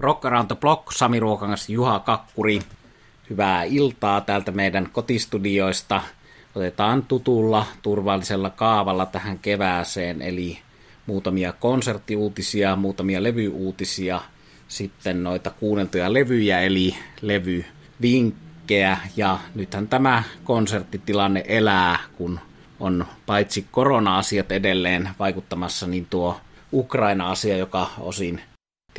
Rock Around the Block, Sami Ruokangas, Juha Kakkuri. Hyvää iltaa täältä meidän kotistudioista. Otetaan tutulla turvallisella kaavalla tähän kevääseen, eli muutamia konserttiuutisia, muutamia levyuutisia, sitten noita kuunneltuja levyjä, eli levyvinkkejä. Ja nythän tämä konserttitilanne elää, kun on paitsi korona-asiat edelleen vaikuttamassa, niin tuo Ukraina-asia, joka osin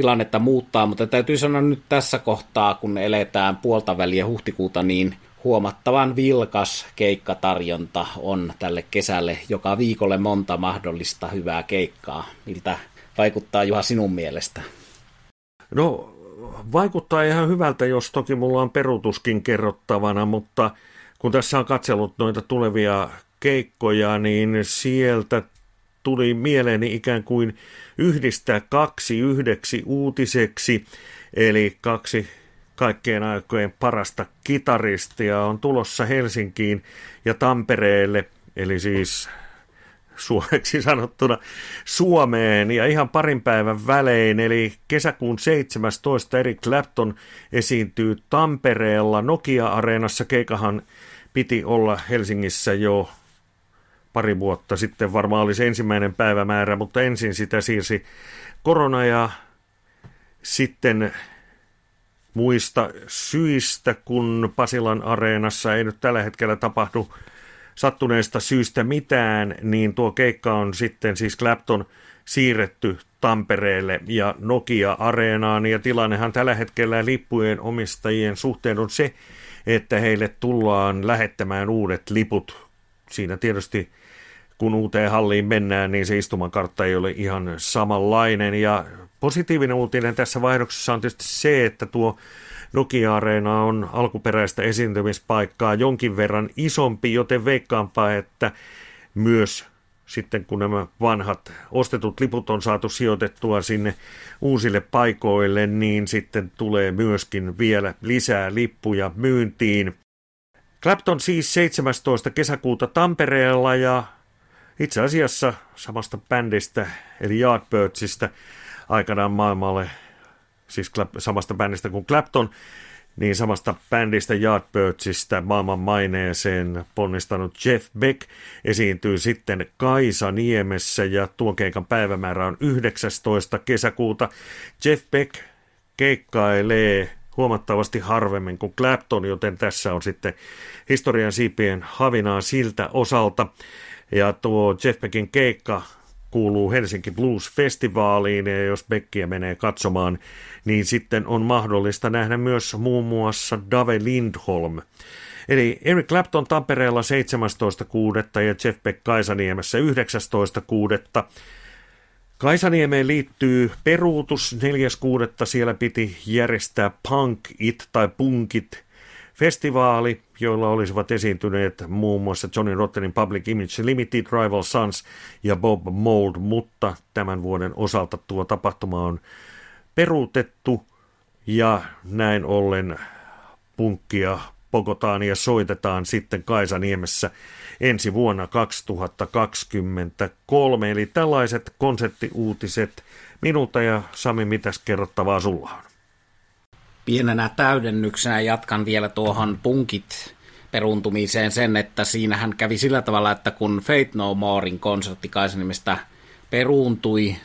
tilannetta muuttaa, mutta täytyy sanoa nyt tässä kohtaa, kun eletään puolta väliä huhtikuuta, niin huomattavan vilkas keikkatarjonta on tälle kesälle joka viikolle monta mahdollista hyvää keikkaa. Miltä vaikuttaa Juha sinun mielestä? No vaikuttaa ihan hyvältä, jos toki mulla on peruutuskin kerrottavana, mutta kun tässä on katsellut noita tulevia keikkoja, niin sieltä tuli mieleeni ikään kuin yhdistää kaksi yhdeksi uutiseksi, eli kaksi kaikkien aikojen parasta kitaristia on tulossa Helsinkiin ja Tampereelle, eli siis suomeksi sanottuna Suomeen ja ihan parin päivän välein, eli kesäkuun 17. Eric Clapton esiintyy Tampereella Nokia-areenassa. Keikahan piti olla Helsingissä jo pari vuotta sitten varmaan oli se ensimmäinen päivämäärä, mutta ensin sitä siirsi korona ja sitten muista syistä, kun Pasilan areenassa ei nyt tällä hetkellä tapahdu sattuneesta syystä mitään, niin tuo keikka on sitten siis Clapton siirretty Tampereelle ja Nokia-areenaan. Ja tilannehan tällä hetkellä lippujen omistajien suhteen on se, että heille tullaan lähettämään uudet liput. Siinä tietysti kun uuteen halliin mennään, niin se istumakartta ei ole ihan samanlainen. Ja positiivinen uutinen tässä vaihdoksessa on tietysti se, että tuo Nokia-areena on alkuperäistä esiintymispaikkaa jonkin verran isompi, joten veikkaanpa, että myös sitten kun nämä vanhat ostetut liput on saatu sijoitettua sinne uusille paikoille, niin sitten tulee myöskin vielä lisää lippuja myyntiin. Clapton siis 17. kesäkuuta Tampereella ja itse asiassa samasta bändistä, eli Yardbirdsista, aikanaan maailmalle, siis samasta bändistä kuin Clapton, niin samasta bändistä Yardbirdsista maailman maineeseen ponnistanut Jeff Beck esiintyy sitten Kaisa Niemessä ja tuon keikan päivämäärä on 19. kesäkuuta. Jeff Beck keikkailee huomattavasti harvemmin kuin Clapton, joten tässä on sitten historian siipien havinaa siltä osalta. Ja tuo Jeff Beckin keikka kuuluu Helsinki Blues-festivaaliin, ja jos Beckia menee katsomaan, niin sitten on mahdollista nähdä myös muun muassa Dave Lindholm. Eli Eric Clapton Tampereella 17.6. ja Jeff Beck Kaisaniemessä 19.6. Kaisaniemeen liittyy peruutus 4.6. Siellä piti järjestää Punk It tai Punkit festivaali, joilla olisivat esiintyneet muun muassa Johnny Rottenin Public Image Limited, Rival Sons ja Bob Mold, mutta tämän vuoden osalta tuo tapahtuma on peruutettu ja näin ollen punkkia Pogotaan ja soitetaan sitten Kaisaniemessä ensi vuonna 2023. Eli tällaiset konserttiuutiset minulta ja Sami, mitäs kerrottavaa sulla on? Pienenä täydennyksenä jatkan vielä tuohon punkit peruntumiseen sen, että siinähän kävi sillä tavalla, että kun Fate No Morein konsertti Kaisanimestä peruuntui,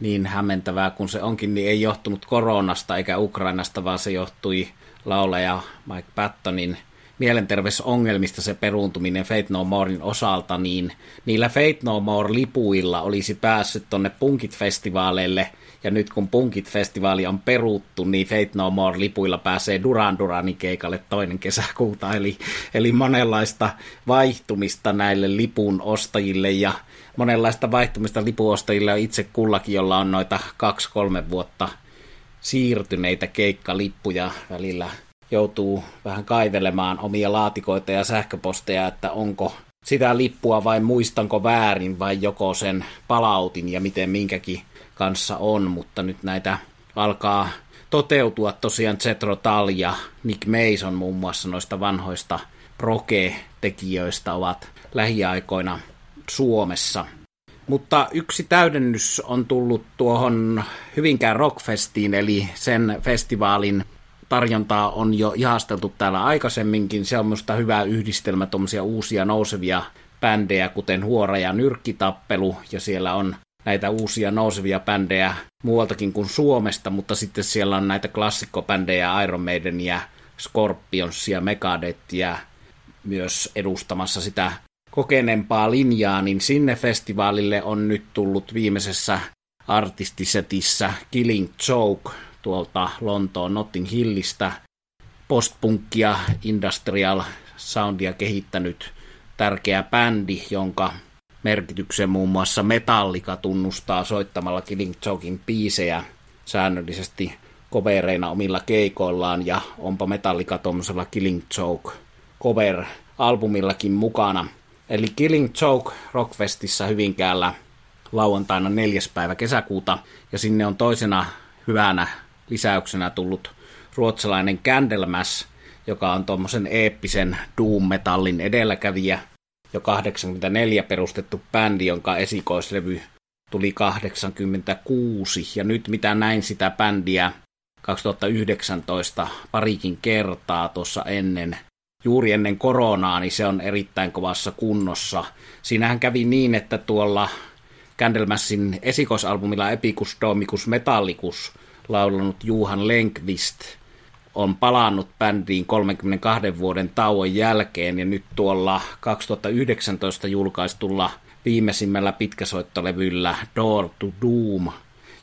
niin hämmentävää kun se onkin, niin ei johtunut koronasta eikä Ukrainasta, vaan se johtui lauleja Mike Pattonin mielenterveysongelmista se peruuntuminen Fate No Morein osalta, niin niillä Fate No More-lipuilla olisi päässyt tonne Punkit-festivaaleille – ja nyt kun Punkit-festivaali on peruttu, niin Fate No More-lipuilla pääsee Duran Duranin keikalle toinen kesäkuuta. Eli, eli monenlaista vaihtumista näille lipun ostajille. Ja monenlaista vaihtumista lipuostajille itse kullakin, jolla on noita kaksi-kolme vuotta siirtyneitä keikkalippuja välillä joutuu vähän kaivelemaan omia laatikoita ja sähköposteja, että onko sitä lippua vai muistanko väärin vai joko sen palautin ja miten minkäkin kanssa on, mutta nyt näitä alkaa toteutua tosiaan Zetro Tal ja Nick Mason muun muassa noista vanhoista proke-tekijöistä ovat lähiaikoina Suomessa. Mutta yksi täydennys on tullut tuohon Hyvinkään Rockfestiin, eli sen festivaalin tarjontaa on jo ihasteltu täällä aikaisemminkin. Se on minusta hyvä yhdistelmä tuommoisia uusia nousevia bändejä, kuten Huora ja Nyrkkitappelu, ja siellä on näitä uusia nousevia bändejä muualtakin kuin Suomesta, mutta sitten siellä on näitä klassikkobändejä Iron Maidenia, Scorpionsia, Megadethia myös edustamassa sitä kokeneempaa linjaa, niin sinne festivaalille on nyt tullut viimeisessä artistisetissä Killing Joke tuolta Lontoon Notting Hillistä postpunkkia, industrial soundia kehittänyt tärkeä bändi, jonka merkityksen muun muassa Metallica tunnustaa soittamalla Killing Jokein biisejä säännöllisesti kovereina omilla keikoillaan ja onpa Metallica tuommoisella Killing Joke cover-albumillakin mukana. Eli Killing Joke Rockfestissa Hyvinkäällä lauantaina 4. päivä kesäkuuta ja sinne on toisena hyvänä lisäyksenä tullut ruotsalainen Candlemas, joka on tuommoisen eeppisen doom-metallin edelläkävijä, jo 84 perustettu bändi, jonka esikoislevy tuli 86, ja nyt mitä näin sitä bändiä 2019 parikin kertaa tuossa ennen, juuri ennen koronaa, niin se on erittäin kovassa kunnossa. Siinähän kävi niin, että tuolla Candlemassin esikoisalbumilla Epicus Domicus Metallicus laulanut Juhan Lenkvist on palannut bändiin 32 vuoden tauon jälkeen ja nyt tuolla 2019 julkaistulla viimeisimmällä pitkäsoittolevyllä Door to Doom.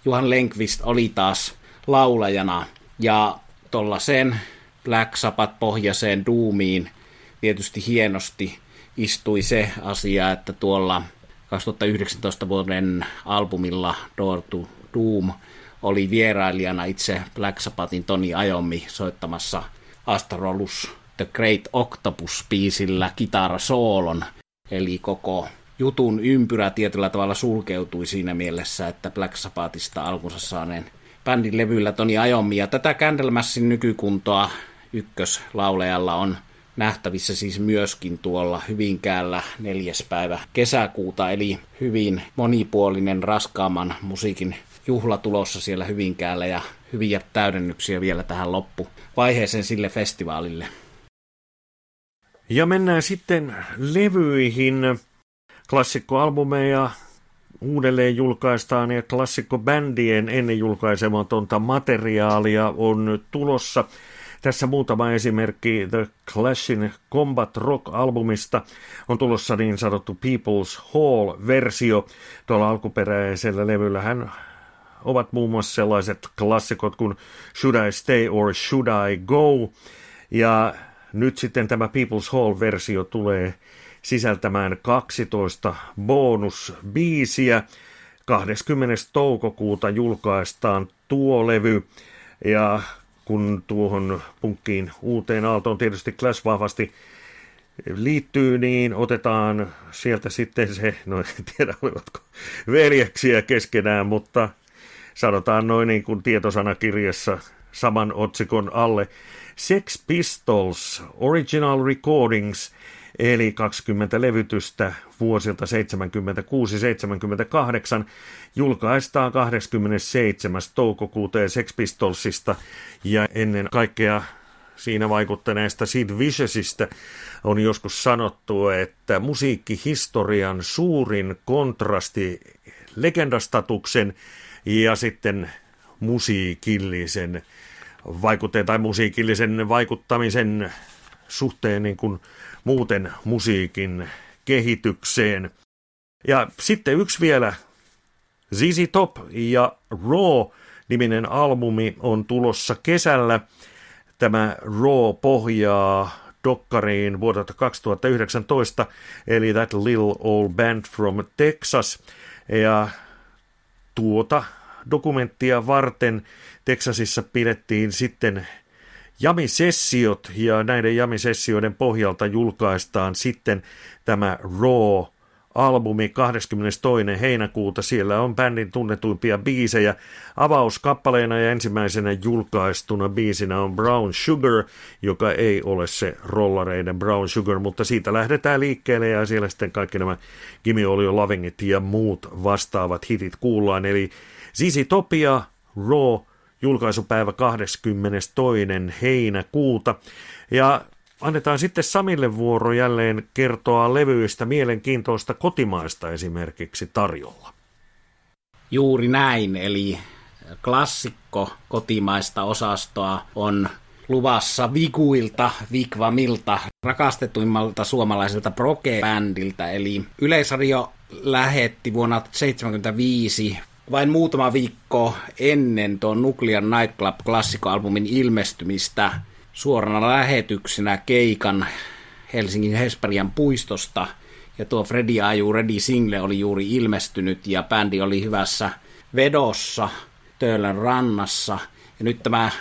Juhan Lenkvist oli taas laulajana ja tuolla sen Black Sabbath-pohjaiseen Doomiin tietysti hienosti istui se asia, että tuolla 2019 vuoden albumilla Door to Doom oli vierailijana itse Black Sabbathin Toni Ajomi soittamassa Astrolus The Great Octopus-biisillä kitarasoolon, eli koko jutun ympyrä tietyllä tavalla sulkeutui siinä mielessä, että Black Sabbathista alkunsa saaneen bändin levyllä Toni Ajomi. Ja tätä Candlemassin nykykuntoa ykköslaulajalla on nähtävissä siis myöskin tuolla Hyvinkäällä neljäs päivä kesäkuuta, eli hyvin monipuolinen raskaamman musiikin juhla tulossa siellä Hyvinkäällä ja hyviä täydennyksiä vielä tähän loppuvaiheeseen sille festivaalille. Ja mennään sitten levyihin. Klassikkoalbumeja uudelleen julkaistaan ja klassikkobändien ennen julkaisematonta materiaalia on tulossa. Tässä muutama esimerkki The Clashin Combat Rock-albumista on tulossa niin sanottu People's Hall-versio. Tuolla alkuperäisellä levyllä hän ovat muun muassa sellaiset klassikot kuin Should I Stay or Should I Go? Ja nyt sitten tämä People's Hall-versio tulee sisältämään 12 bonusbiisiä. 20. toukokuuta julkaistaan tuo levy ja kun tuohon punkkiin uuteen aaltoon tietysti Clash vahvasti liittyy, niin otetaan sieltä sitten se, no en tiedä olivatko veljeksiä keskenään, mutta sanotaan noin niin kuin tietosanakirjassa saman otsikon alle. Sex Pistols Original Recordings, eli 20 levytystä vuosilta 76-78, julkaistaan 27. toukokuuta ja Sex Pistolsista ja ennen kaikkea siinä vaikuttaneesta Sid Viciousista on joskus sanottu, että musiikkihistorian suurin kontrasti legendastatuksen ja sitten musiikillisen vaikutteen tai musiikillisen vaikuttamisen suhteen niin kuin muuten musiikin kehitykseen. Ja sitten yksi vielä, ZZ Top ja Raw niminen albumi on tulossa kesällä. Tämä Raw pohjaa dokkariin vuodelta 2019, eli That Little Old Band from Texas. Ja tuota dokumenttia varten Teksasissa pidettiin sitten jamisessiot ja näiden jamisessioiden pohjalta julkaistaan sitten tämä Raw albumi 22. heinäkuuta. Siellä on bändin tunnetuimpia biisejä. Avauskappaleena ja ensimmäisenä julkaistuna biisinä on Brown Sugar, joka ei ole se rollareiden Brown Sugar, mutta siitä lähdetään liikkeelle ja siellä sitten kaikki nämä Gimme Your Lovingit ja muut vastaavat hitit kuullaan. Eli Zizi Topia, Raw, julkaisupäivä 22. heinäkuuta. Ja annetaan sitten Samille vuoro jälleen kertoa levyistä mielenkiintoista kotimaista esimerkiksi tarjolla. Juuri näin, eli klassikko kotimaista osastoa on luvassa Vikuilta, Vikvamilta, rakastetuimmalta suomalaiselta proge-bändiltä, eli Yleisradio lähetti vuonna 1975 vain muutama viikko ennen tuon Nuclear Nightclub klassikkoalbumin ilmestymistä suorana lähetyksenä keikan Helsingin Hesperian puistosta. Ja tuo Freddy Aju Ready Single oli juuri ilmestynyt ja bändi oli hyvässä vedossa Töölön rannassa. Ja nyt tämä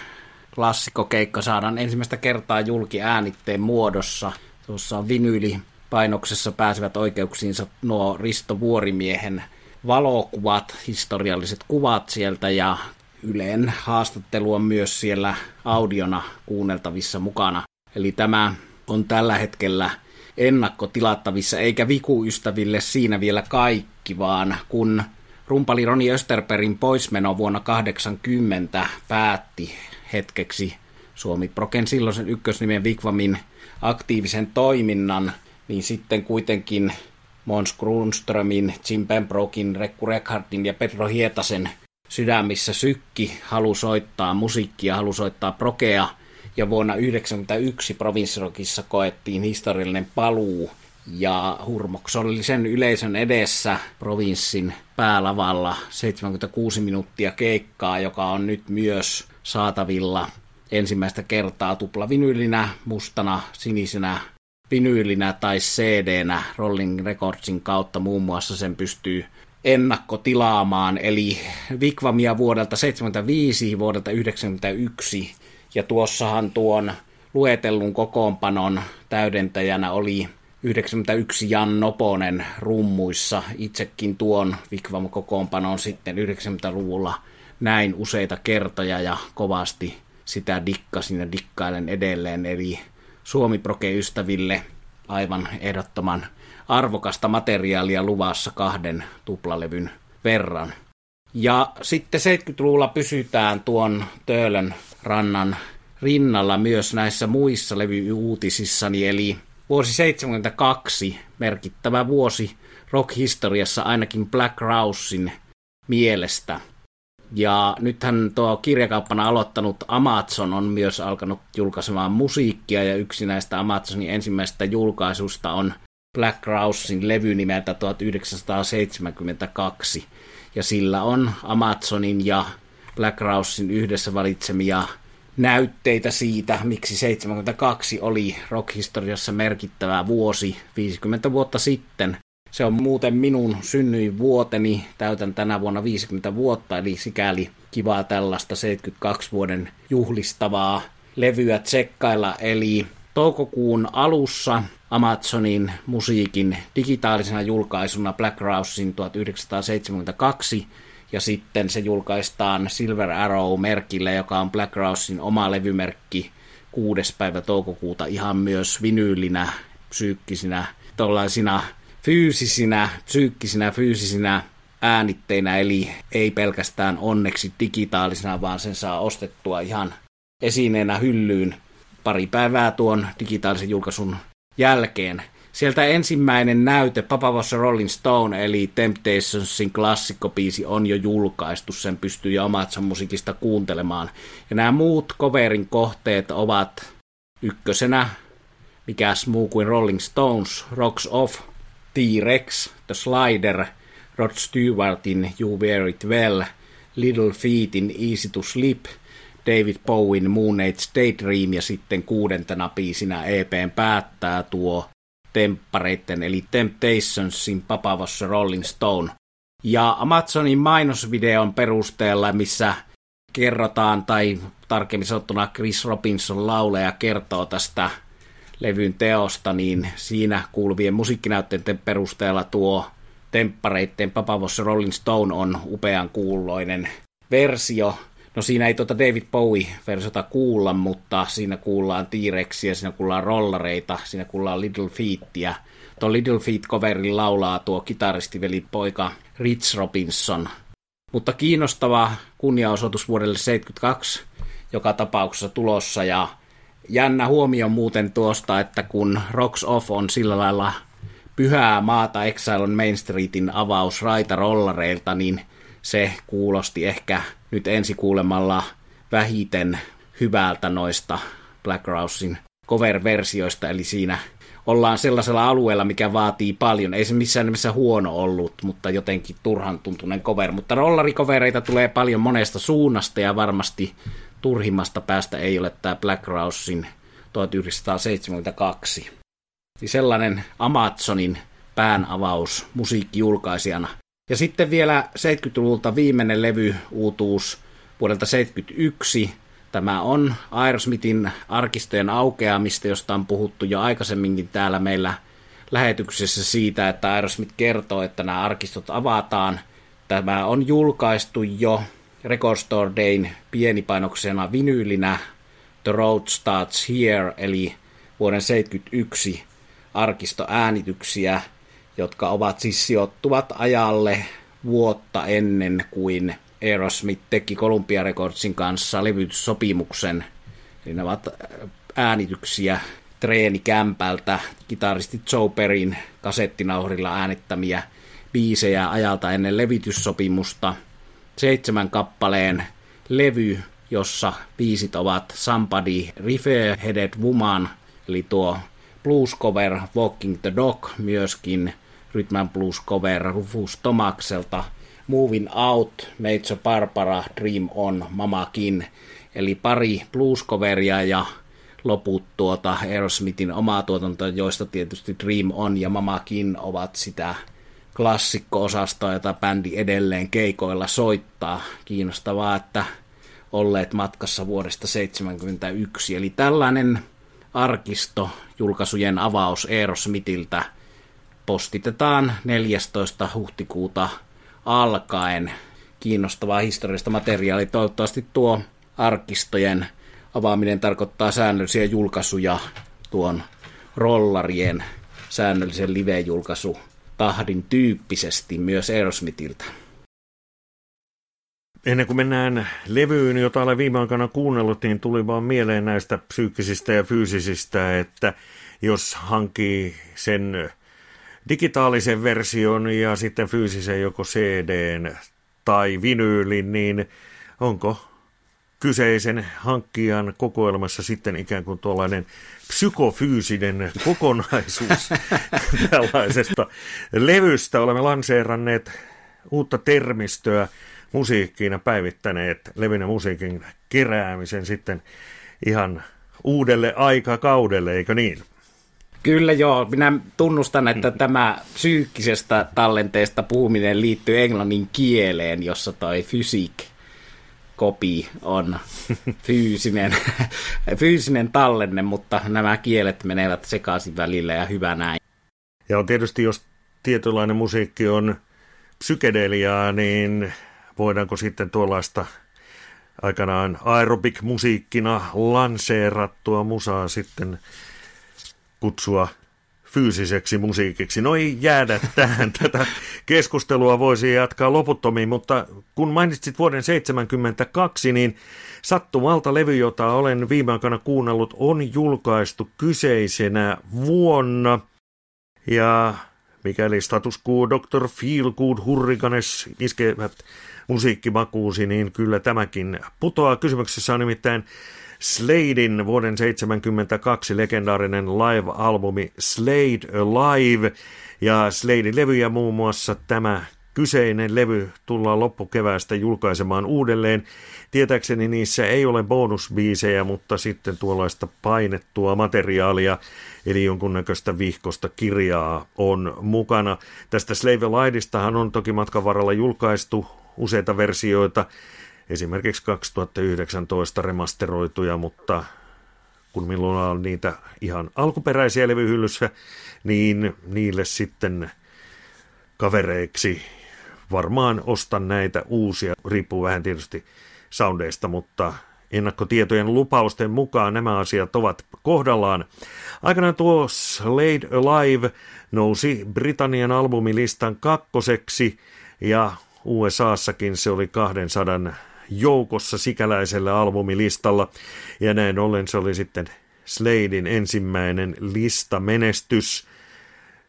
klassikkokeikka saadaan ensimmäistä kertaa julki äänitteen muodossa. Tuossa vinyylipainoksessa pääsevät oikeuksiinsa nuo Risto Vuorimiehen valokuvat, historialliset kuvat sieltä ja Yleen haastattelu on myös siellä audiona kuunneltavissa mukana. Eli tämä on tällä hetkellä ennakkotilattavissa, eikä Viku-ystäville siinä vielä kaikki, vaan kun rumpali Roni Österperin poismeno vuonna 80 päätti hetkeksi Suomi Proken silloisen ykkösnimen Vikvamin aktiivisen toiminnan, niin sitten kuitenkin Mons Grunströmin, Jim Pembrookin, Rekku Rekhardin ja Pedro Hietasen sydämissä sykki, halu soittaa musiikkia, halu soittaa prokea, ja vuonna 1991 provinssirokissa koettiin historiallinen paluu, ja Hurmoks oli sen yleisön edessä provinssin päälavalla 76 minuuttia keikkaa, joka on nyt myös saatavilla ensimmäistä kertaa tuplavinyylinä, mustana, sinisenä vinyylinä tai CD-nä Rolling Recordsin kautta muun muassa sen pystyy ennakkotilaamaan, eli Vikvamia vuodelta 75, vuodelta 91, ja tuossahan tuon luetellun kokoonpanon täydentäjänä oli 91 Jan Noponen rummuissa. Itsekin tuon Vikvam kokoonpanon sitten 90-luvulla näin useita kertoja ja kovasti sitä dikkasin ja dikkailen edelleen. Eli Suomi Proke-ystäville aivan ehdottoman arvokasta materiaalia luvassa kahden tuplalevyn verran. Ja sitten 70-luvulla pysytään tuon Töölön rannan rinnalla myös näissä muissa levyyuutisissani, eli vuosi 72, merkittävä vuosi rock-historiassa ainakin Black Rousein mielestä. Ja nythän tuo kirjakauppana aloittanut Amazon on myös alkanut julkaisemaan musiikkia, ja yksi näistä Amazonin ensimmäistä julkaisusta on Black Rousein levy nimeltä 1972, ja sillä on Amazonin ja Black Rousein yhdessä valitsemia näytteitä siitä, miksi 72 oli rockhistoriassa merkittävä vuosi 50 vuotta sitten. Se on muuten minun vuoteni, täytän tänä vuonna 50 vuotta, eli sikäli kivaa tällaista 72 vuoden juhlistavaa levyä tsekkailla, eli toukokuun alussa Amazonin musiikin digitaalisena julkaisuna Black Rousein 1972, ja sitten se julkaistaan Silver Arrow-merkillä, joka on Black Rousein oma levymerkki 6. päivä toukokuuta ihan myös vinyylinä, psyykkisinä, tuollaisina fyysisinä, psyykkisinä, fyysisinä äänitteinä, eli ei pelkästään onneksi digitaalisena, vaan sen saa ostettua ihan esineenä hyllyyn pari päivää tuon digitaalisen julkaisun jälkeen. Sieltä ensimmäinen näyte, Papa Was a Rolling Stone, eli Temptationsin klassikkopiisi on jo julkaistu, sen pystyy jo Amazon musiikista kuuntelemaan. Ja nämä muut coverin kohteet ovat ykkösenä, mikäs muu kuin Rolling Stones, Rocks Off, T-Rex, The Slider, Rod Stewartin You Wear It Well, Little Feetin Easy to Sleep – David Bowen Moon Age Daydream ja sitten kuudentena biisinä EPn päättää tuo temppareitten eli Temptationsin papavossa Rolling Stone. Ja Amazonin mainosvideon perusteella, missä kerrotaan, tai tarkemmin sanottuna Chris Robinson lauleja kertoo tästä levyn teosta, niin siinä kuuluvien musiikkinäytteiden perusteella tuo temppareitten Papa Was Rolling Stone on upean kuuloinen versio. No siinä ei tuota David Bowie-versiota kuulla, mutta siinä kuullaan T-Rexia, siinä kuullaan rollareita, siinä kuullaan Little Feetia. Tuo Little Feet-coverin laulaa tuo kitaristiveli poika Rich Robinson. Mutta kiinnostava kunniaosoitus vuodelle 72 joka tapauksessa tulossa ja jännä huomio muuten tuosta, että kun Rocks Off on sillä lailla pyhää maata Exile on Main Streetin avaus raitarollareilta, niin se kuulosti ehkä nyt ensi kuulemalla vähiten hyvältä noista Black Rousein cover-versioista, eli siinä ollaan sellaisella alueella, mikä vaatii paljon. Ei se missään nimessä huono ollut, mutta jotenkin turhan tuntunen cover. Mutta rollarikovereita tulee paljon monesta suunnasta ja varmasti turhimmasta päästä ei ole tämä Black Rousein 1972. Eli sellainen Amazonin päänavaus musiikkijulkaisijana. Ja sitten vielä 70-luvulta viimeinen levy uutuus vuodelta 71. Tämä on Aerosmithin arkistojen aukeamista, josta on puhuttu jo aikaisemminkin täällä meillä lähetyksessä siitä, että Aerosmith kertoo, että nämä arkistot avataan. Tämä on julkaistu jo Record Store Dayn pienipainoksena vinyylinä The Road Starts Here, eli vuoden 71 arkistoäänityksiä, jotka ovat siis sijoittuvat ajalle vuotta ennen kuin Aerosmith teki Columbia Recordsin kanssa levytyssopimuksen. Eli ne ovat äänityksiä treenikämpältä, kitaristi Joe Perin kasettinauhrilla äänittämiä biisejä ajalta ennen levityssopimusta. Seitsemän kappaleen levy, jossa biisit ovat Somebody Refair-Headed Woman, eli tuo blues cover Walking the Dog, myöskin Rhythm blues cover Rufus Tomakselta, Moving Out, Major Barbara, Dream On, Mamakin, eli pari blues coveria ja loput tuota Aerosmithin omaa tuotantoa, joista tietysti Dream On ja Mamakin ovat sitä klassikko-osastoa, jota bändi edelleen keikoilla soittaa. Kiinnostavaa, että olleet matkassa vuodesta 1971. Eli tällainen arkisto, julkaisujen avaus Eero Smithiltä postitetaan 14. huhtikuuta alkaen. Kiinnostavaa historiallista materiaalia. Toivottavasti tuo arkistojen avaaminen tarkoittaa säännöllisiä julkaisuja tuon rollarien säännöllisen live-julkaisu tahdin tyyppisesti myös Aerosmithiltä. Ennen kuin mennään levyyn, jota olen viime aikana kuunnellut, niin tuli vaan mieleen näistä psyykkisistä ja fyysisistä, että jos hankkii sen digitaalisen version ja sitten fyysisen joko CDn tai vinyylin, niin onko kyseisen hankkijan kokoelmassa sitten ikään kuin tuollainen psykofyysinen kokonaisuus tällaisesta levystä. Olemme lanseeranneet uutta termistöä musiikkiin ja päivittäneet levyn ja musiikin keräämisen sitten ihan uudelle aikakaudelle, eikö niin? Kyllä joo, minä tunnustan, että mm. tämä psyykkisestä tallenteesta puhuminen liittyy englannin kieleen, jossa toi fysiik kopi on fyysinen, fyysinen tallenne, mutta nämä kielet menevät sekaisin välillä ja hyvä näin. Ja on tietysti, jos tietynlainen musiikki on psykedeliaa, niin voidaanko sitten tuollaista aikanaan aerobic-musiikkina lanseerattua musaa sitten kutsua fyysiseksi musiikiksi. No ei jäädä tähän. Tätä keskustelua voisi jatkaa loputtomiin, mutta kun mainitsit vuoden 1972, niin sattumalta levy, jota olen viime aikana kuunnellut, on julkaistu kyseisenä vuonna. Ja mikäli status quo Dr. Feelgood Hurricanes iskevät musiikkimakuusi, niin kyllä tämäkin putoaa. Kysymyksessä on nimittäin Sladein vuoden 1972 legendaarinen live-albumi Slade Alive ja Sladein levyjä muun muassa tämä kyseinen levy tullaan loppukeväästä julkaisemaan uudelleen. Tietääkseni niissä ei ole bonusbiisejä, mutta sitten tuollaista painettua materiaalia, eli jonkunnäköistä vihkosta kirjaa on mukana. Tästä Slave Light'istahan on toki matkan varrella julkaistu useita versioita, esimerkiksi 2019 remasteroituja, mutta kun minulla on niitä ihan alkuperäisiä levyhyllyssä, niin niille sitten kavereiksi varmaan ostan näitä uusia, riippuu vähän tietysti soundeista, mutta ennakkotietojen lupausten mukaan nämä asiat ovat kohdallaan. Aikanaan tuo Slade Alive nousi Britannian albumilistan kakkoseksi ja USAssakin se oli 200 joukossa sikäläisellä albumilistalla ja näin ollen se oli sitten Sladein ensimmäinen listamenestys.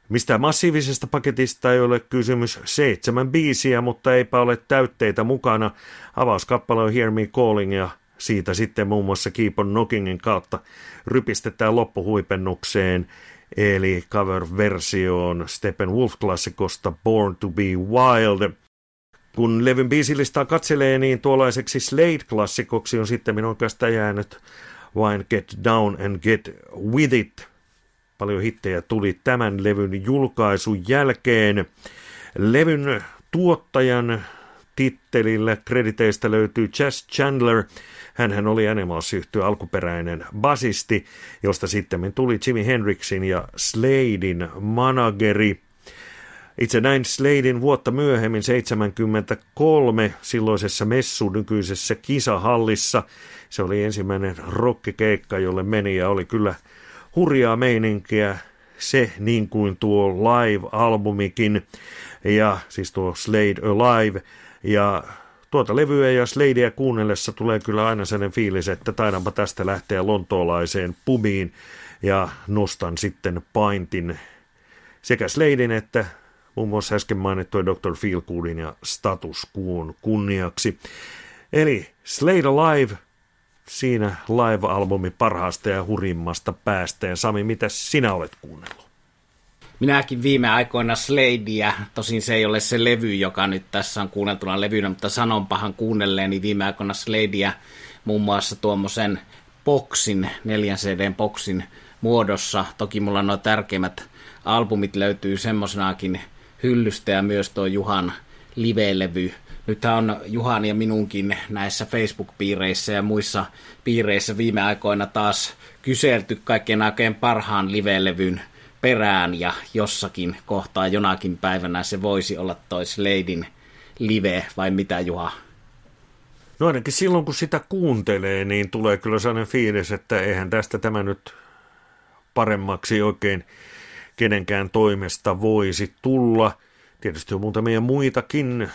Mistä massiivisesta paketista ei ole kysymys seitsemän biisiä, mutta eipä ole täytteitä mukana. Avauskappale on Hear Me Calling ja siitä sitten muun muassa Keep on Knockingin kautta rypistetään loppuhuipennukseen, eli cover-versioon Steppenwolf-klassikosta Born to be Wild. Kun levyn biisilistaa katselee, niin tuollaiseksi Slade-klassikoksi on sitten oikeastaan jäänyt vain Get Down and Get With It. Paljon hittejä tuli tämän levyn julkaisun jälkeen. Levyn tuottajan tittelillä krediteistä löytyy Jazz Chandler. hän oli Animals alkuperäinen basisti, josta sitten tuli Jimi Hendrixin ja Sladein manageri. Itse näin Sladein vuotta myöhemmin 73 silloisessa messu nykyisessä kisahallissa. Se oli ensimmäinen rockikeikka, jolle meni ja oli kyllä hurjaa meininkiä. Se niin kuin tuo live-albumikin ja siis tuo Slade Alive ja tuota levyä ja Sladea kuunnellessa tulee kyllä aina sellainen fiilis, että taidanpa tästä lähteä lontoolaiseen pubiin ja nostan sitten paintin sekä Sladein että muun muassa äsken mainittuja Dr. Feelgoodin ja Status Quoon kunniaksi. Eli Slade Alive, siinä live-albumi parhaasta ja hurimmasta päästä. Ja Sami, mitä sinä olet kuunnellut? Minäkin viime aikoina Sladea, tosin se ei ole se levy, joka nyt tässä on kuunneltuna levynä, mutta sanonpahan kuunnelleen, niin viime aikoina Sladea muun muassa tuommoisen boksin, neljän cd boksin muodossa. Toki mulla nuo tärkeimmät albumit löytyy semmoisenakin hyllystä ja myös tuo Juhan live-levy. Nythän on Juhan ja minunkin näissä Facebook-piireissä ja muissa piireissä viime aikoina taas kyselty kaikkien aikojen parhaan live-levyn perään ja jossakin kohtaa jonakin päivänä se voisi olla tois Leidin live vai mitä Juha? No ainakin silloin kun sitä kuuntelee, niin tulee kyllä sellainen fiilis, että eihän tästä tämä nyt paremmaksi oikein kenenkään toimesta voisi tulla. Tietysti on muutamia muitakin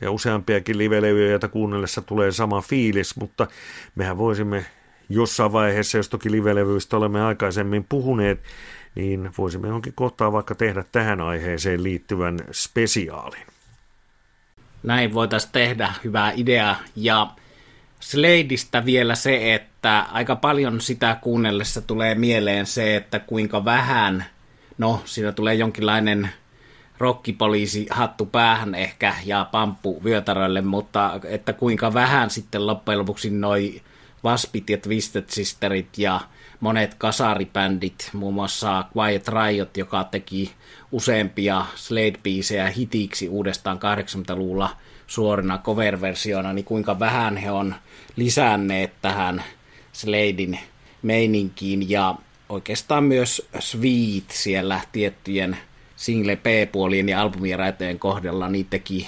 ja useampiakin livelevyjä, joita kuunnellessa tulee sama fiilis, mutta mehän voisimme jossain vaiheessa, jos toki livelevyistä olemme aikaisemmin puhuneet, niin voisimme johonkin kohtaa vaikka tehdä tähän aiheeseen liittyvän spesiaalin. Näin voitaisiin tehdä, hyvä idea. Ja Sladeista vielä se, että aika paljon sitä kuunnellessa tulee mieleen se, että kuinka vähän, no siinä tulee jonkinlainen rokkipoliisi hattu päähän ehkä ja pamppu vyötärölle, mutta että kuinka vähän sitten loppujen lopuksi noi Waspit ja Twisted Sisterit ja monet kasaribändit, muun muassa Quiet Riot, joka teki useampia Slade-biisejä hitiksi uudestaan 80-luvulla suorina cover-versioina, niin kuinka vähän he on lisänneet tähän Sladein meininkiin ja oikeastaan myös Sweet siellä tiettyjen single P-puolien ja albumien raitojen kohdalla niin teki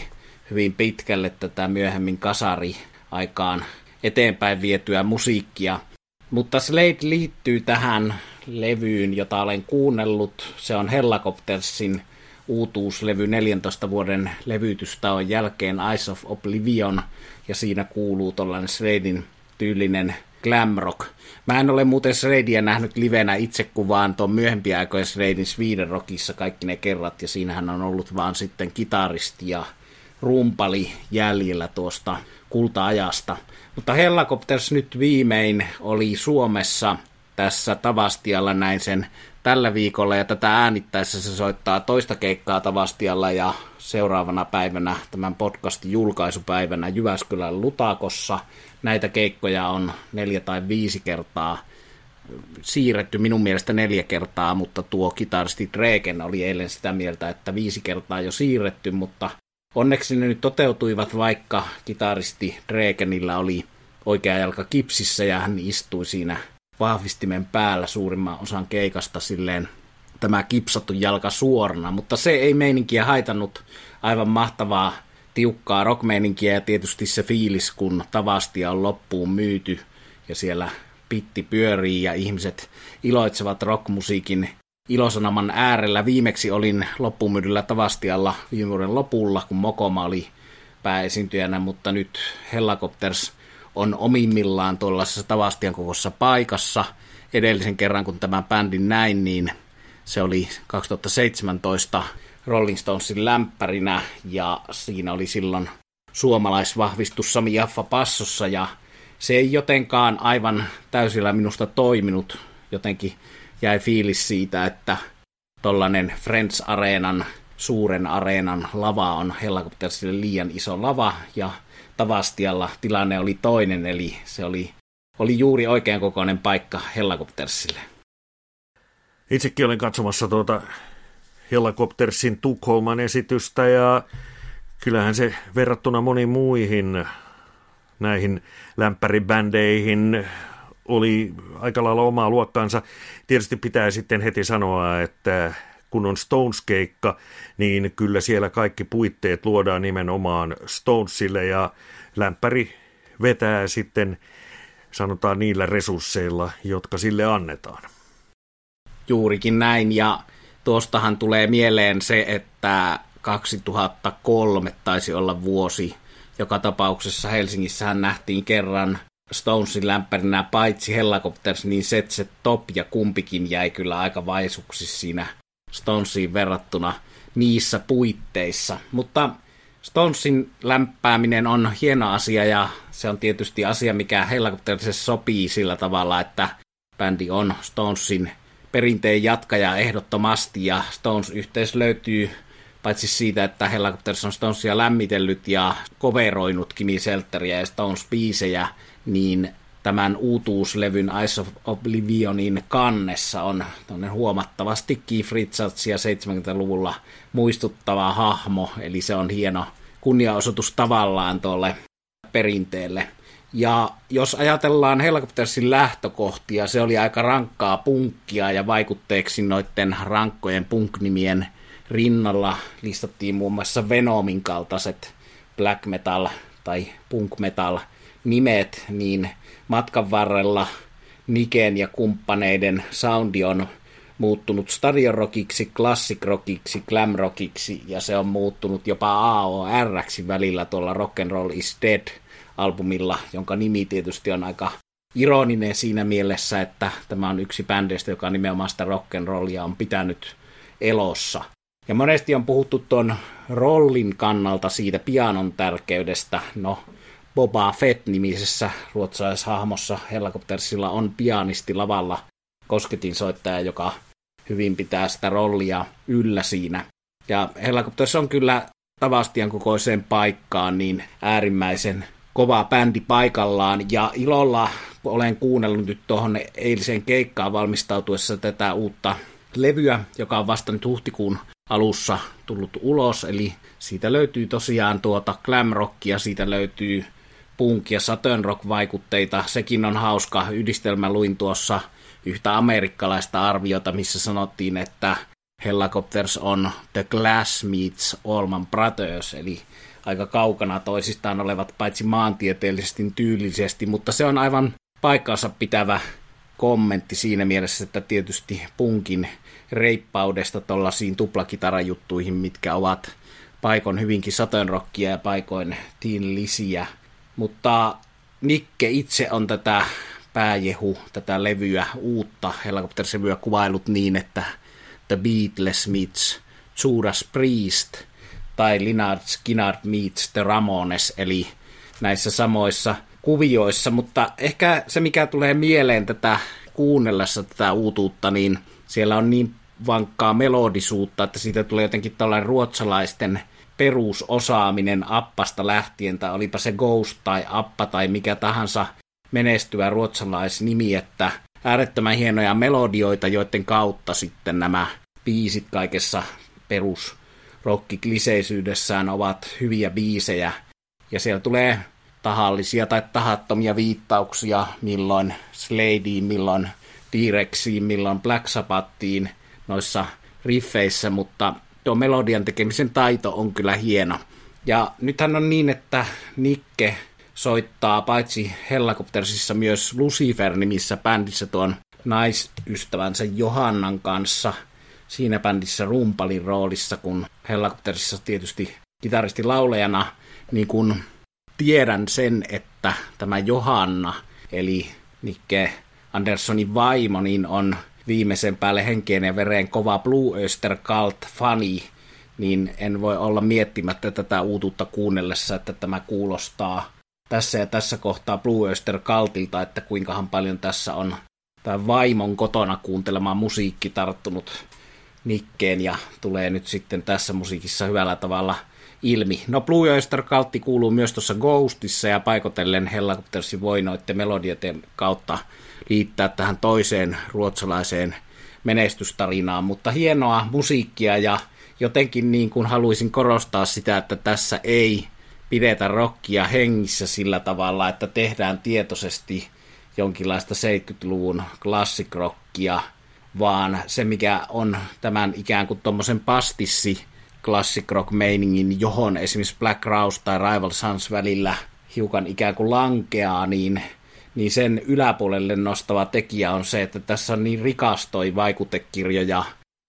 hyvin pitkälle tätä myöhemmin kasari-aikaan eteenpäin vietyä musiikkia. Mutta Slade liittyy tähän levyyn, jota olen kuunnellut. Se on Hellacoptersin uutuuslevy 14 vuoden levytystauon jälkeen Eyes of Oblivion, ja siinä kuuluu tuollainen Sladein tyylinen glam rock. Mä en ole muuten Sladea nähnyt livenä itse, kun vaan tuon myöhempiä aikojen Sladein Sweden Rockissa kaikki ne kerrat, ja siinähän on ollut vaan sitten kitaristi ja rumpali jäljellä tuosta kulta-ajasta. Mutta Hellacopters nyt viimein oli Suomessa tässä Tavastialla näin sen tällä viikolla ja tätä äänittäessä se soittaa toista keikkaa Tavastialla ja seuraavana päivänä tämän podcastin julkaisupäivänä Jyväskylän Lutakossa. Näitä keikkoja on neljä tai viisi kertaa siirretty minun mielestä neljä kertaa, mutta tuo kitaristi Dreken oli eilen sitä mieltä, että viisi kertaa jo siirretty, mutta onneksi ne nyt toteutuivat, vaikka kitaristi Drekenillä oli oikea jalka kipsissä ja hän istui siinä vahvistimen päällä suurimman osan keikasta silleen tämä kipsattu jalka suorana, mutta se ei meininkiä haitannut aivan mahtavaa tiukkaa rockmeininkiä ja tietysti se fiilis, kun Tavastia on loppuun myyty ja siellä pitti pyörii ja ihmiset iloitsevat rockmusiikin ilosanoman äärellä. Viimeksi olin loppumyydyllä Tavastialla viime vuoden lopulla, kun Mokoma oli pääesiintyjänä, mutta nyt Hellacopters on omimmillaan tuollaisessa Tavastian kokossa paikassa. Edellisen kerran, kun tämän bändin näin, niin se oli 2017 Rolling Stonesin lämpärinä ja siinä oli silloin suomalaisvahvistus Sami Jaffa passossa ja se ei jotenkaan aivan täysillä minusta toiminut. Jotenkin jäi fiilis siitä, että tollanen Friends Areenan, suuren areenan lava on Hellacoptersille liian iso lava ja Tavastialla tilanne oli toinen, eli se oli, oli juuri oikean kokoinen paikka Hellacoptersille. Itsekin olen katsomassa tuota Hellacoptersin Tukholman esitystä ja kyllähän se verrattuna moniin muihin näihin lämpäribändeihin oli aika lailla omaa luokkaansa. Tietysti pitää sitten heti sanoa, että kun on Stones-keikka, niin kyllä siellä kaikki puitteet luodaan nimenomaan Stonesille ja lämpäri vetää sitten sanotaan niillä resursseilla, jotka sille annetaan. Juurikin näin, ja tuostahan tulee mieleen se, että 2003 taisi olla vuosi, joka tapauksessa Helsingissähän nähtiin kerran Stonesin lämpärinä paitsi Hellacopters, niin Setset Top ja kumpikin jäi kyllä aika vaisuksi siinä Stonesiin verrattuna niissä puitteissa. Mutta Stonesin lämpääminen on hieno asia ja se on tietysti asia, mikä Hellacoptersissa sopii sillä tavalla, että bändi on Stonesin perinteen jatkaja ehdottomasti ja Stones-yhteys löytyy paitsi siitä, että Hellacopters on Stonesia lämmitellyt ja koveroinut Kimi Selteriä ja Stones-biisejä, niin tämän uutuuslevyn Eyes of Oblivionin kannessa on huomattavasti Keith Richardsia 70-luvulla muistuttava hahmo, eli se on hieno kunniaosoitus tavallaan tuolle perinteelle. Ja jos ajatellaan Hellacoptersin lähtökohtia, se oli aika rankkaa punkkia ja vaikutteeksi noiden rankkojen punknimien rinnalla listattiin muun muassa Venomin kaltaiset black metal tai punk metal nimet, niin matkan varrella Niken ja kumppaneiden soundi on muuttunut stadionrockiksi, klassikrockiksi, glamrockiksi ja se on muuttunut jopa AORksi välillä tuolla Rock'n'Roll is Dead albumilla, jonka nimi tietysti on aika ironinen siinä mielessä, että tämä on yksi bändeistä, joka nimenomaan sitä rock'n'rollia on pitänyt elossa. Ja monesti on puhuttu tuon rollin kannalta siitä pianon tärkeydestä. No, Boba Fett-nimisessä ruotsalaishahmossa Hellacoptersilla on pianisti lavalla kosketinsoittaja, joka hyvin pitää sitä rollia yllä siinä. Ja Hellacopters on kyllä Tavastian kokoiseen paikkaan niin äärimmäisen kova bändi paikallaan ja ilolla olen kuunnellut nyt tuohon eiliseen keikkaan valmistautuessa tätä uutta levyä, joka on vasta nyt huhtikuun alussa tullut ulos, eli siitä löytyy tosiaan tuota glam rockia, siitä löytyy punk- ja saturn rock-vaikutteita. Sekin on hauska yhdistelmä. Luin tuossa yhtä amerikkalaista arviota, missä sanottiin, että Hellacopters on The Glass Meets Allman Brothers, eli aika kaukana toisistaan olevat paitsi maantieteellisesti tyylisesti, mutta se on aivan paikkaansa pitävä kommentti siinä mielessä, että tietysti punkin reippaudesta tuollaisiin tuplakitarajuttuihin, mitkä ovat paikoin hyvinkin sateenrokkia ja paikoin teen lisiä. Mutta Nikke itse on tätä pääjehu, tätä levyä, uutta Hellacopters-levyä kuvailut niin, että The Beatles meets Judas Priest tai Linard Skinard meets The Ramones, eli näissä samoissa kuvioissa, mutta ehkä se mikä tulee mieleen tätä kuunnellessa tätä uutuutta, niin siellä on niin vankkaa melodisuutta, että siitä tulee jotenkin tällainen ruotsalaisten perusosaaminen appasta lähtien, tai olipa se Ghost tai Appa tai mikä tahansa menestyvä ruotsalaisnimi, että äärettömän hienoja melodioita, joiden kautta sitten nämä biisit kaikessa perus rockikliseisyydessään ovat hyviä biisejä. Ja siellä tulee tahallisia tai tahattomia viittauksia, milloin Sladeen, milloin T-Rexiin, milloin Black Sabbathiin noissa riffeissä, mutta tuo melodian tekemisen taito on kyllä hieno. Ja nythän on niin, että Nikke soittaa paitsi Hellacoptersissa myös Lucifer-nimissä bändissä tuon naisystävänsä Johannan kanssa siinä bändissä rumpalin roolissa, kun Hellacoptersissa tietysti kitaristi laulajana, niin kun tiedän sen, että tämä Johanna, eli Nikke Anderssonin vaimo, niin on viimeisen päälle henkeen ja vereen kova Blue Oyster Cult fani, niin en voi olla miettimättä tätä uutuutta kuunnellessa, että tämä kuulostaa tässä ja tässä kohtaa Blue Oyster Cultilta, että kuinkahan paljon tässä on tämä vaimon kotona kuuntelemaan musiikki tarttunut Nikkeen ja tulee nyt sitten tässä musiikissa hyvällä tavalla ilmi. No Blue Oyster Cultti kuuluu myös tuossa Ghostissa ja paikotellen Hellacoptersin voi noiden melodioiden kautta liittää tähän toiseen ruotsalaiseen menestystarinaan, mutta hienoa musiikkia ja jotenkin niin kuin haluaisin korostaa sitä, että tässä ei pidetä rockia hengissä sillä tavalla, että tehdään tietoisesti jonkinlaista 70-luvun klassikrockia, vaan se mikä on tämän ikään kuin tuommoisen pastissi classic rock meiningin, johon esimerkiksi Black Rouse tai Rival Sons välillä hiukan ikään kuin lankeaa, niin niin sen yläpuolelle nostava tekijä on se, että tässä on niin rikastoi vaikutekirjoja.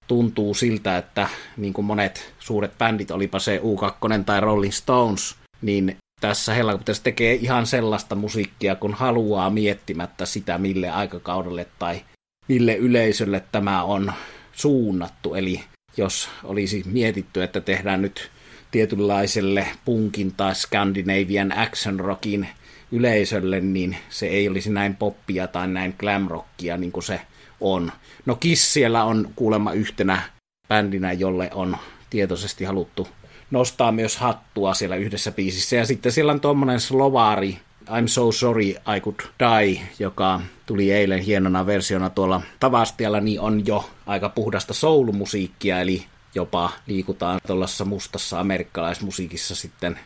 Tuntuu siltä, että niin kuin monet suuret bändit, olipa se U2 tai Rolling Stones, niin tässä Hellacopters tekee ihan sellaista musiikkia, kun haluaa miettimättä sitä, mille aikakaudelle tai mille yleisölle tämä on suunnattu. Eli jos olisi mietitty, että tehdään nyt tietynlaiselle punkin tai Scandinavian action rockin yleisölle, niin se ei olisi näin poppia tai näin glamrockia niin kuin se on. No Kiss siellä on kuulemma yhtenä bändinä, jolle on tietoisesti haluttu nostaa myös hattua siellä yhdessä biisissä. Ja sitten siellä on tuommoinen slovaari, I'm So Sorry I Could Die, joka tuli eilen hienona versiona tuolla Tavastialla, niin on jo aika puhdasta soulumusiikkia, eli jopa liikutaan tuollaisessa mustassa amerikkalaismusiikissa sitten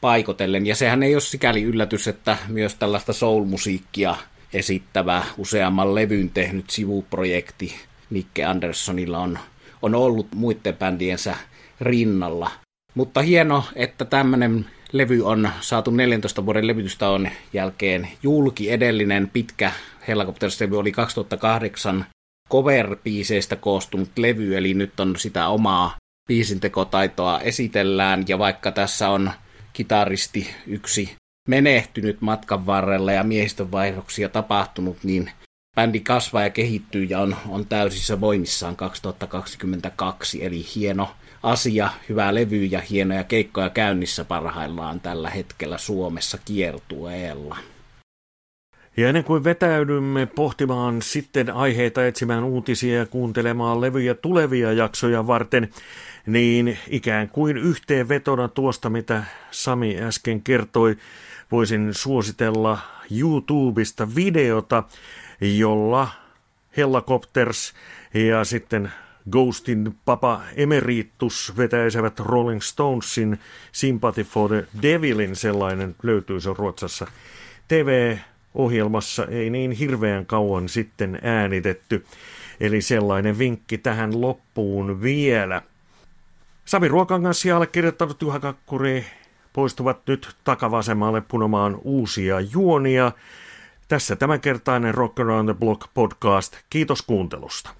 paikotellen. Ja sehän ei ole sikäli yllätys, että myös tällaista soul-musiikkia esittävä useamman levyn tehnyt sivuprojekti Nikke Anderssonilla on, on ollut muiden bändiensä rinnalla. Mutta hieno, että tämmöinen levy on saatu 14 vuoden levytystauon jälkeen julki. Edellinen pitkä Hellacopters-levy oli 2008 cover-biiseistä koostunut levy, eli nyt on sitä omaa biisintekotaitoa esitellään, ja vaikka tässä on kitaristi yksi menehtynyt matkan varrella ja miehistönvaihdoksia tapahtunut, niin bändi kasvaa ja kehittyy ja on, on täysissä voimissaan 2022, eli hieno asia, hyvä levy ja hienoja keikkoja käynnissä parhaillaan tällä hetkellä Suomessa kiertueella. Ja ennen kuin vetäydymme pohtimaan sitten aiheita, etsimään uutisia ja kuuntelemaan levyjä tulevia jaksoja varten, niin ikään kuin yhteenvetona tuosta, mitä Sami äsken kertoi, voisin suositella YouTubesta videota, jolla Hellacopters ja sitten Ghostin papa Emeritus vetäisivät Rolling Stonesin Sympathy for the Devilin, sellainen löytyy se Ruotsassa. TV-ohjelmassa ei niin hirveän kauan sitten äänitetty, eli sellainen vinkki tähän loppuun vielä. Sami Ruokangas ja allekirjoittanut Juha Kakkuri poistuvat nyt takavasemmalle punomaan uusia juonia. Tässä tämänkertainen Rock Around the Block podcast. Kiitos kuuntelusta.